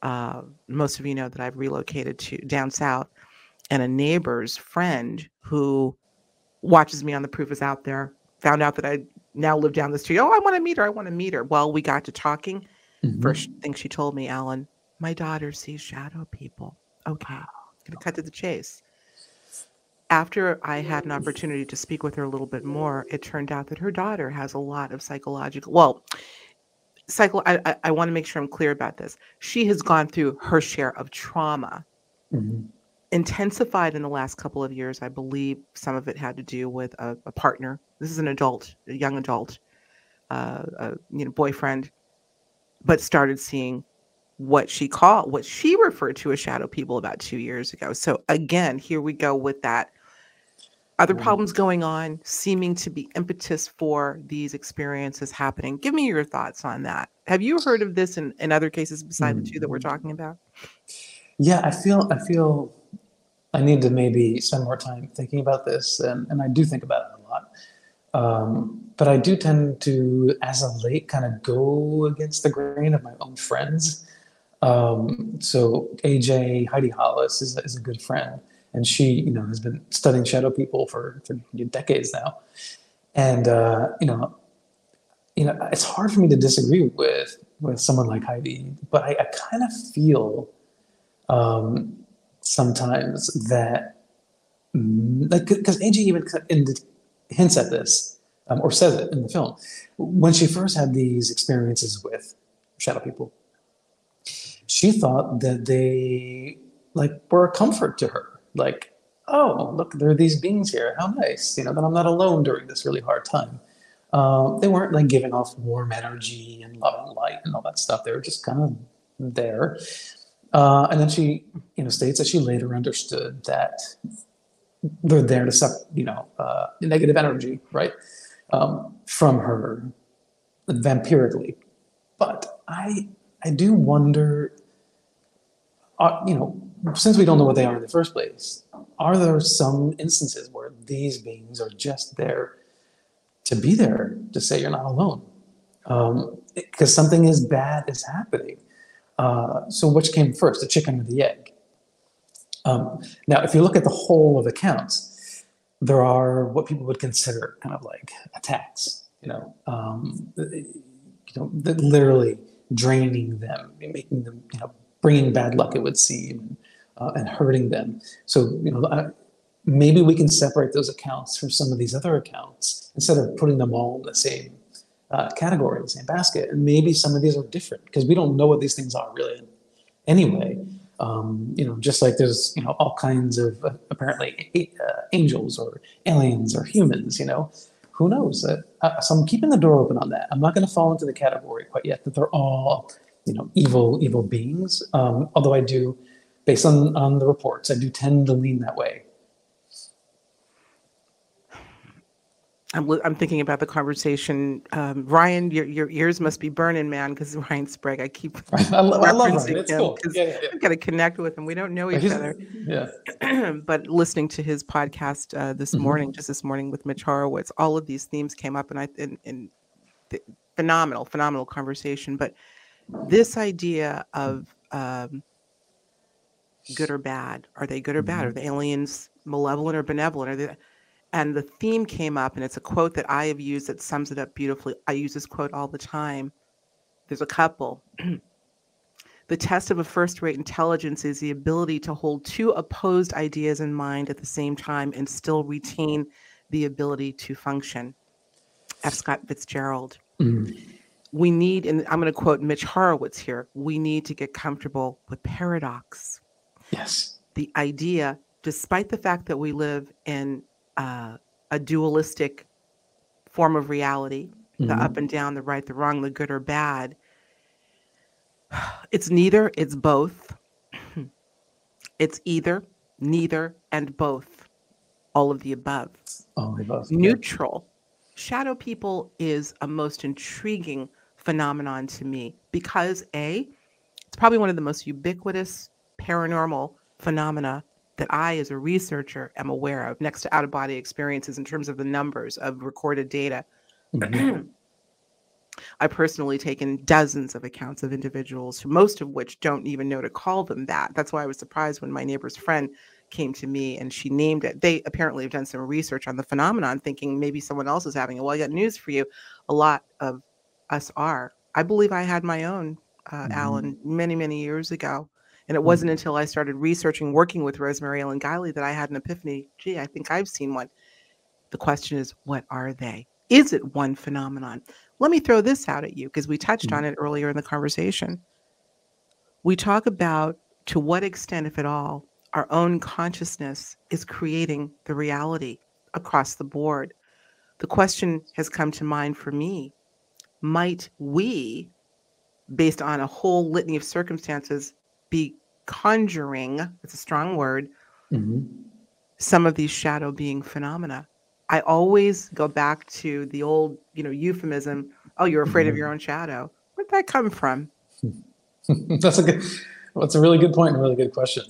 Uh, most of you know that I've relocated to down south and a neighbor's friend who watches me on the proof is out there found out that I now live down the street. Oh, I want to meet her. I want to meet her. Well, we got to talking. Mm-hmm. First thing she told me, Alan, my daughter sees shadow people. Okay, gonna cut to the chase. After I had an opportunity to speak with her a little bit more, it turned out that her daughter has a lot of psychological. Well, psycho. I, I, I want to make sure I'm clear about this. She has gone through her share of trauma. Mm-hmm intensified in the last couple of years. I believe some of it had to do with a, a partner. This is an adult, a young adult, uh, a, you know, boyfriend, but started seeing what she called, what she referred to as shadow people about two years ago. So again, here we go with that. Other problems going on, seeming to be impetus for these experiences happening. Give me your thoughts on that. Have you heard of this in, in other cases besides mm-hmm. the two that we're mm. talking about? Yeah, I feel I feel I need to maybe spend more time thinking about this, and, and I do think about it a lot. Um, but I do tend to, as of late, kind of go against the grain of my own friends. Um, so AJ Heidi Hollis is, is a good friend, and she, you know, has been studying shadow people for, for decades now. And uh, you know, you know, it's hard for me to disagree with with someone like Heidi, but I, I kind of feel um, sometimes that, mm, like, because AJ even hints at this um, or says it in the film when she first had these experiences with shadow people. She thought that they like were a comfort to her, like, oh, look, there are these beings here. How nice, you know, that I'm not alone during this really hard time. Um, they weren't like giving off warm energy and love and light and all that stuff. They were just kind of there. Uh, and then she, you know, states that she later understood that they're there to suck, you know, uh, negative energy, right, um, from her vampirically. But I, I do wonder, you know, since we don't know what they are in the first place, are there some instances where these beings are just there to be there to say you're not alone because um, something is bad is happening. Uh, so which came first, the chicken or the egg? Um, now, if you look at the whole of accounts, there are what people would consider kind of like attacks. You know, um, you know, literally draining them, making them, you know, bringing bad luck. It would seem, uh, and hurting them. So you know, maybe we can separate those accounts from some of these other accounts instead of putting them all in the same uh, category, the same basket. And maybe some of these are different because we don't know what these things are really anyway. Um, you know, just like there's you know all kinds of uh, apparently uh, angels or aliens or humans. You know, who knows? Uh, so I'm keeping the door open on that. I'm not going to fall into the category quite yet that they're all you know evil evil beings. Um, although I do, based on on the reports, I do tend to lean that way. I'm, I'm thinking about the conversation. Um, Ryan, your, your ears must be burning, man, because Ryan Sprague, I keep I, love, I love Ryan. It's cool. Yeah, yeah, yeah. I've got to connect with him. We don't know each other. Yeah. but listening to his podcast uh, this mm-hmm. morning, just this morning with Mitch Horowitz, all of these themes came up, and I in, in phenomenal, phenomenal conversation. But this idea of um, good or bad, are they good or bad? Mm-hmm. Are the aliens malevolent or benevolent? Are they and the theme came up and it's a quote that i have used that sums it up beautifully i use this quote all the time there's a couple the test of a first-rate intelligence is the ability to hold two opposed ideas in mind at the same time and still retain the ability to function f scott fitzgerald mm. We need and i'm going to quote mitch horowitz here we need to get comfortable with paradox. Yes. The idea despite the fact that we live in uh, a dualistic form of reality mm-hmm. the up and down the right the wrong the good or bad it's neither it's both. It's either neither and both. All of the above. All the above neutral. Shadow people is a most intriguing phenomenon to me because a it's probably one of the most ubiquitous paranormal phenomena that I, as a researcher, am aware of next to out of body experiences in terms of the numbers of recorded data. Mm-hmm. I personally taken dozens of accounts of individuals, most of which don't even know to call them that. That's why I was surprised when my neighbor's friend came to me and she named it. They apparently have done some research on the phenomenon, thinking maybe someone else is having it. Well, I got news for you. A lot of us are. I believe I had my own, uh, mm-hmm. Alan, many, many years ago. And it mm. wasn't until I started researching, working with Rosemary Ellen Guiley, that I had an epiphany. Gee, I think I've seen one. The question is, what are they? Is it one phenomenon? Let me throw this out at you because we touched mm-hmm. on it earlier in the conversation. We talk about to what extent, if at all, our own consciousness is creating the reality across the board. The question has come to mind for me might we, based on a whole litany of circumstances, be conjuring, it's a strong word, mm-hmm. some of these shadow being phenomena. I always go back to the old, you know, euphemism, oh, you're afraid mm-hmm. of your own shadow. Where'd that come from? that's a good, well, that's a really good point and a really good question.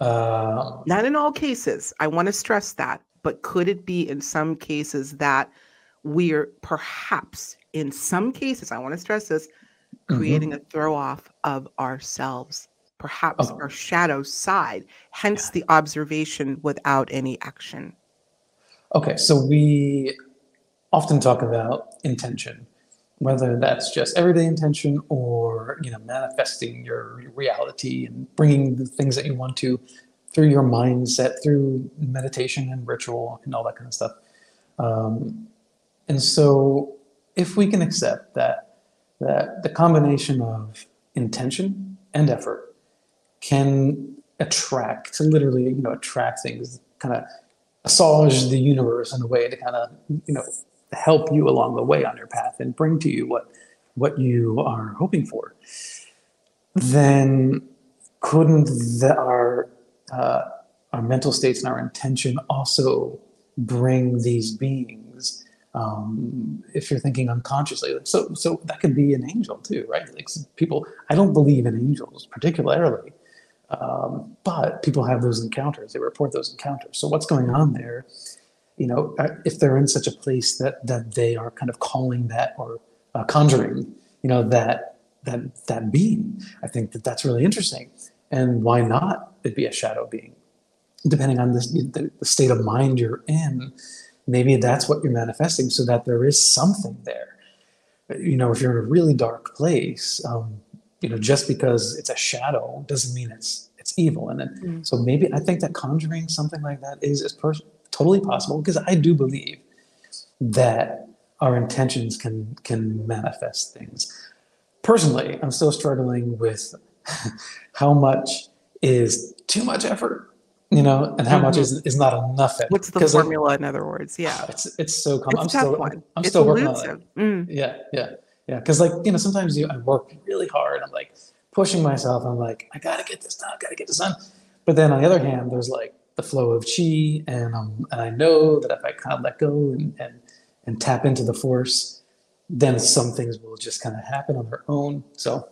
Uh, Not in all cases. I want to stress that. But could it be in some cases that we're perhaps, in some cases, I want to stress this, mm-hmm. creating mm-hmm. a throw off of ourselves? perhaps oh. our shadow side, hence yeah. the observation without any action. Okay, so we often talk about intention, whether that's just everyday intention or you know manifesting your reality and bringing the things that you want to through your mindset through meditation and ritual and all that kind of stuff um, and so if we can accept that that the combination of intention and effort can attract to literally you know attract things kind of assuage the universe in a way to kind of you know help you along the way on your path and bring to you what what you are hoping for, then couldn't the, our uh, our mental states and our intention also bring these beings? Um, if you're thinking unconsciously, so so that could be an angel too, right? Like people, I don't believe in angels particularly, um, but people have those encounters. They report those encounters. So what's going on there? you know, uh, if they're in such a place that that they are kind of calling that or uh, conjuring, you know, that that that being, I think that that's really interesting. And why not It'd be a shadow being? Depending on the, the state of mind you're in, maybe that's what you're manifesting, so that there is something there. You know, if you're in a really dark place, um, you know, just because it's a shadow doesn't mean it's it's evil. And mm. so maybe I think that conjuring something like that is is per- totally possible because I do believe that our intentions can can manifest things. Personally, I'm still struggling with how much is too much effort, you know, and how mm-hmm. much is, is not enough effort. What's the formula, in other words? Yeah, it's it's so com- it's I'm still one. I'm it's still working elusive. on it. Mm. Yeah, yeah, yeah. Because like you know, sometimes you I work really hard. I'm like pushing myself. I'm like, I gotta get this done. I gotta get this done. But then on the other hand, there's like the flow of chi, and um, and I know that if I kind of let go and and, and tap into the force, then some things will just kind of happen on their own. So.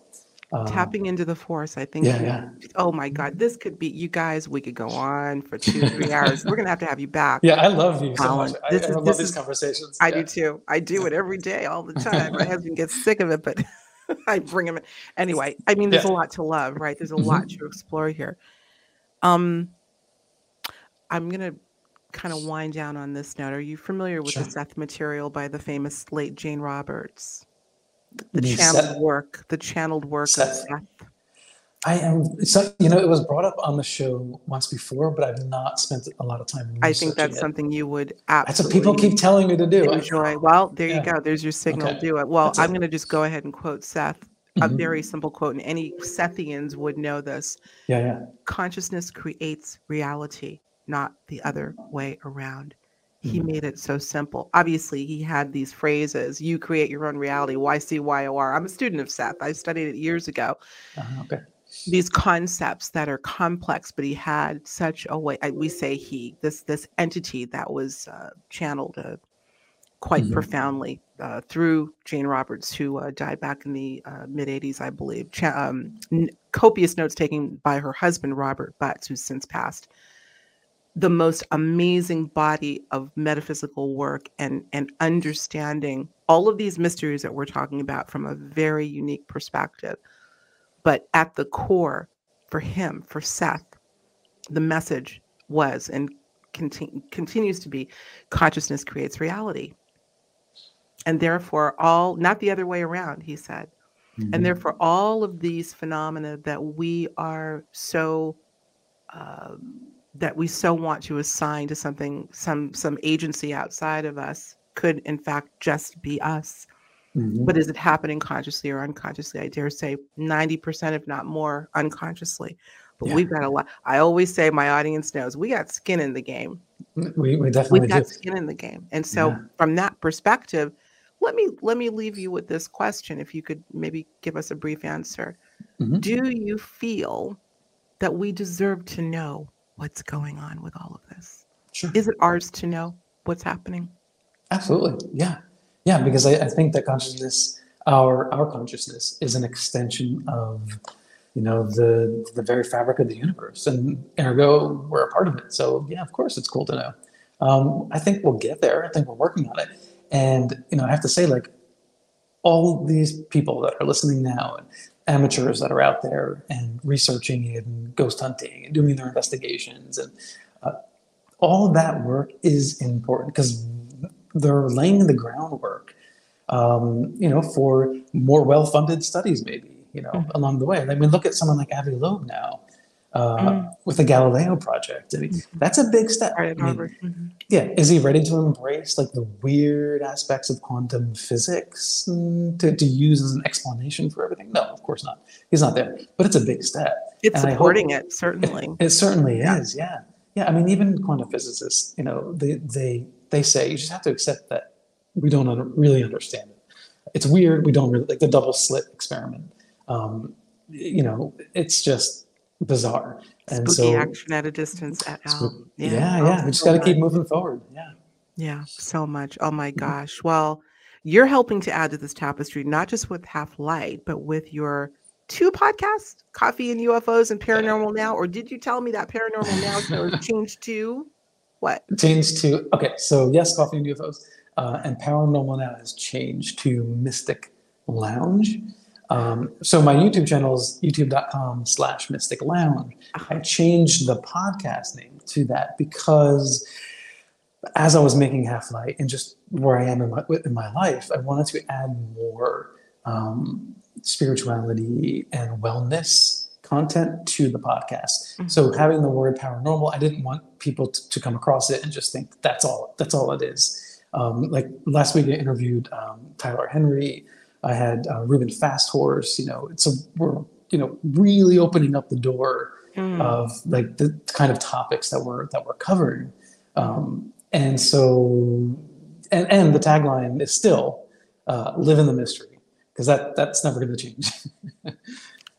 Um, Tapping into the force, I think. Yeah, yeah. Oh my God, this could be you guys. We could go on for two, three hours. We're gonna have to have you back. Yeah, I love you so much. This I, is, I love these conversations. I yeah. do too. I do it every day, all the time. my husband gets sick of it, but I bring him in. Anyway, I mean, there's yeah. a lot to love, right? There's a mm-hmm. lot to explore here. Um, I'm going to kind of wind down on this note. Are you familiar with sure. the Seth material by the famous late Jane Roberts? The channeled Seth? work, the channeled work Seth. I am. So, you know, it was brought up on the show once before, but I've not spent a lot of time. I think that's it. something you would absolutely. That's what people keep telling me to do. Enjoy. Well, there yeah. you go. There's your signal. Okay. Do it. Well, that's I'm going to just go ahead and quote Seth. Mm-hmm. A very simple quote, and any Sethians would know this. Yeah, yeah. Consciousness creates reality not the other way around. He mm-hmm. made it so simple. Obviously, he had these phrases you create your own reality, YCYOR. I'm a student of Seth, I studied it years ago. Uh, okay. These concepts that are complex, but he had such a way. We say he, this this entity that was uh, channeled uh, quite mm-hmm. profoundly uh, through Jane Roberts, who uh, died back in the uh, mid 80s, I believe. Ch- um, n- copious notes taken by her husband, Robert Butts, who's since passed the most amazing body of metaphysical work and and understanding all of these mysteries that we're talking about from a very unique perspective. But at the core for him for seth the message was and conti- continues to be consciousness creates reality. And therefore all not the other way around he said. Mm-hmm. and therefore all of these phenomena that we are so um, that we so want to assign to something some some agency outside of us could in fact just be us mm-hmm. but is it happening consciously or unconsciously i dare say 90% if not more unconsciously but yeah. we've got a lot i always say my audience knows we got skin in the game we, we definitely we've got do. skin in the game and so yeah. from that perspective let me let me leave you with this question if you could maybe give us a brief answer mm-hmm. do you feel that we deserve to know what's going on with all of this? Sure. Is it ours to know what's happening? Absolutely. Yeah. Yeah. Because I, I think that consciousness, our our consciousness, is an extension of, you know, the the very fabric of the universe, and ergo, we're a part of it. So yeah, of course, it's cool to know. Um, I think we'll get there. I think we're working on it. And you know, I have to say, like, all these people that are listening now and amateurs that are out there and researching it and ghost hunting and doing their investigations and uh, all of that work is important because they're laying the groundwork um, you know, for more well-funded studies, maybe, you know, Mhm. along the way. I mean, look at someone like Avi Loeb now uh, Mm. with the Galileo project. I mean, Mhm. that's a big step. I mean. Mhm. yeah, is he ready to embrace like the weird aspects of quantum physics mm, to, to use as an explanation for everything? No, of course not. He's not there, but it's a big step. It's And supporting it, certainly. It certainly Yeah. is. Yeah, yeah. I mean, even quantum physicists, you know, they they they say you just have to accept that we don't un- really understand it. It's weird. We don't really like the double slit experiment. Um, you know, it's just bizarre. And Spooky so, action at a distance at Spook- Al. yeah, Oh, yeah, we just so got to keep moving forward. Yeah. Yeah, so much. Oh my Mhm. gosh. Well, you're helping to add to this tapestry, not just with Half Light, but with your two podcasts, Coffee and UFOs and Paranormal Now. Or did you tell me that Paranormal Now show changed to what? changed to okay so yes coffee and ufos uh, and paranormal now has changed to mystic lounge um, so my youtube channel is youtube.com slash mystic lounge i changed the podcast name to that because as i was making half light and just where i am in my, in my life i wanted to add more um, spirituality and wellness content to the podcast Mhm. so having the word paranormal, I didn't want people to, to come across it and just think that's all. That's all it is. Um, like last week, I interviewed um, Tyler Henry. I had uh, Ruben Fasthorse. You know, so we're you know really opening up the door Mm. of like the kind of topics that we're that we're covering. Um, and so, and and the tagline is still uh, "Live in the mystery" because that that's never going to change.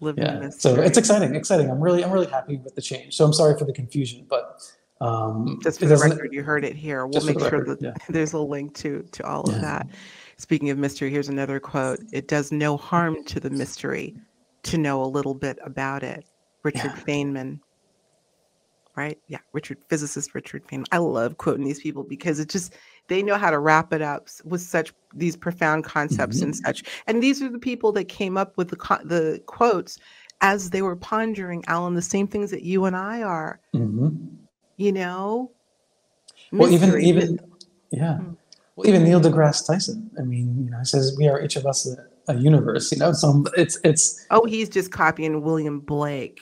Yeah this. so it's exciting exciting i'm really i'm really happy with the change so i'm sorry for the confusion but um just for the record, you heard it here. We'll make sure record, that yeah. there's a link to to all of that. Speaking of mystery, here's another quote. It does no harm to the mystery to know a little bit about it. Richard Yeah. Feynman. Right? Yeah, Richard physicist Richard Feynman. I love quoting these people because it just they know how to wrap it up with such these profound concepts and such. And these are the people that came up with the the quotes as they were pondering, Alan, the same things that you and I are. Mhm. You know, well even even yeah Hmm. Well even neil degrasse tyson i mean you know he says we are each of us a, a universe you know so it's it's Oh, he's just copying William Blake.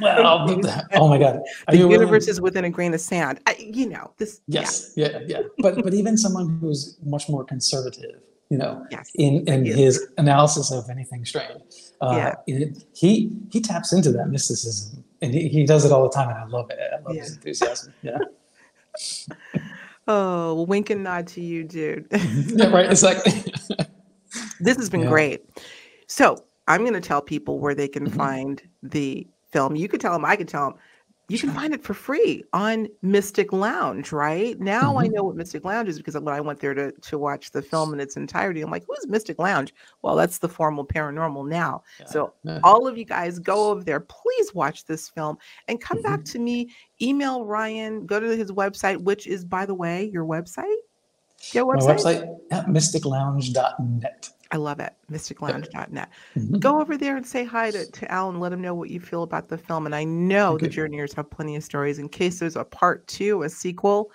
well oh my god Are The universe is within a grain of sand. I, you know this. yes yeah yeah but but even someone who's much more conservative you know yes. in in his analysis of anything strange. Uh, Yeah. it- he he taps into that mysticism, and he, he does it all the time, and I love it. I love his enthusiasm. Yeah, Oh, wink and nod to you, dude. yeah, right. Exactly. this has been Yeah. great. So I'm going to tell people where they can Mhm. find the film. You could tell them. I could tell them. You can find it for free on Mystic Lounge, right? Now I Mhm. know what Mystic Lounge is because when I went there to, to watch the film in its entirety, I'm like, who's Mystic Lounge? Well, that's the formal paranormal now. So Yeah. all of you guys go over there please watch this film and come back Mm-hmm. to me email ryan go to his website which is by the way your website your my website, website at mysticlounge.net. i love it mysticlounge.net Mhm. go over there and say hi to, to alan let him know what you feel about the film and i know the journeyers have plenty of stories in case there's a part two a sequel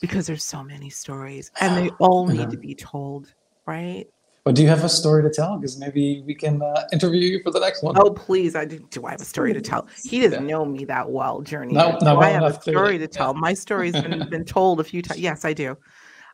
because there's so many stories and they all need Uh-huh. to be told right But do you have a story to tell? Because maybe we can uh, interview you for the next one. Oh please! I do. Do I have a story to tell? He doesn't Yeah. know me that well, Journey. No, no, I have a enough, clearly. story to Yeah. tell. My story's been been told a few times. Yes, I do.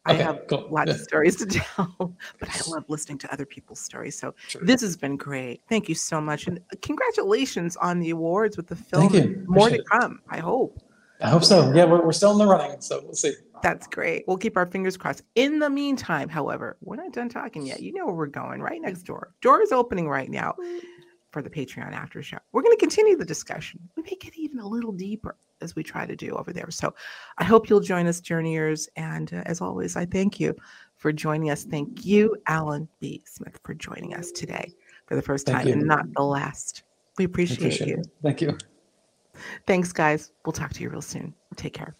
I Okay, have cool. lots Yeah. of stories to tell, but I love listening to other people's stories. So Sure. this has been great. Thank you so much, and uh, congratulations on the awards with the film. Thank you. More to Appreciate it. come. I hope. I hope so. Yeah, we're, we're still in the running, so we'll see. That's great. We'll keep our fingers crossed. In the meantime, however, we're not done talking yet. You know where we're going, right next door. Door is opening right now mm. for the Patreon after show. We're going to continue the discussion. We may get even a little deeper as we try to do over there. So I hope you'll join us, journeyers. And uh, as always, I thank you for joining us. Thank you, Alan B. Smith, for joining us today for the first Thank time you. and not the last. We appreciate, appreciate you. it. Thank you. Thanks, guys. We'll talk to you real soon. Take care.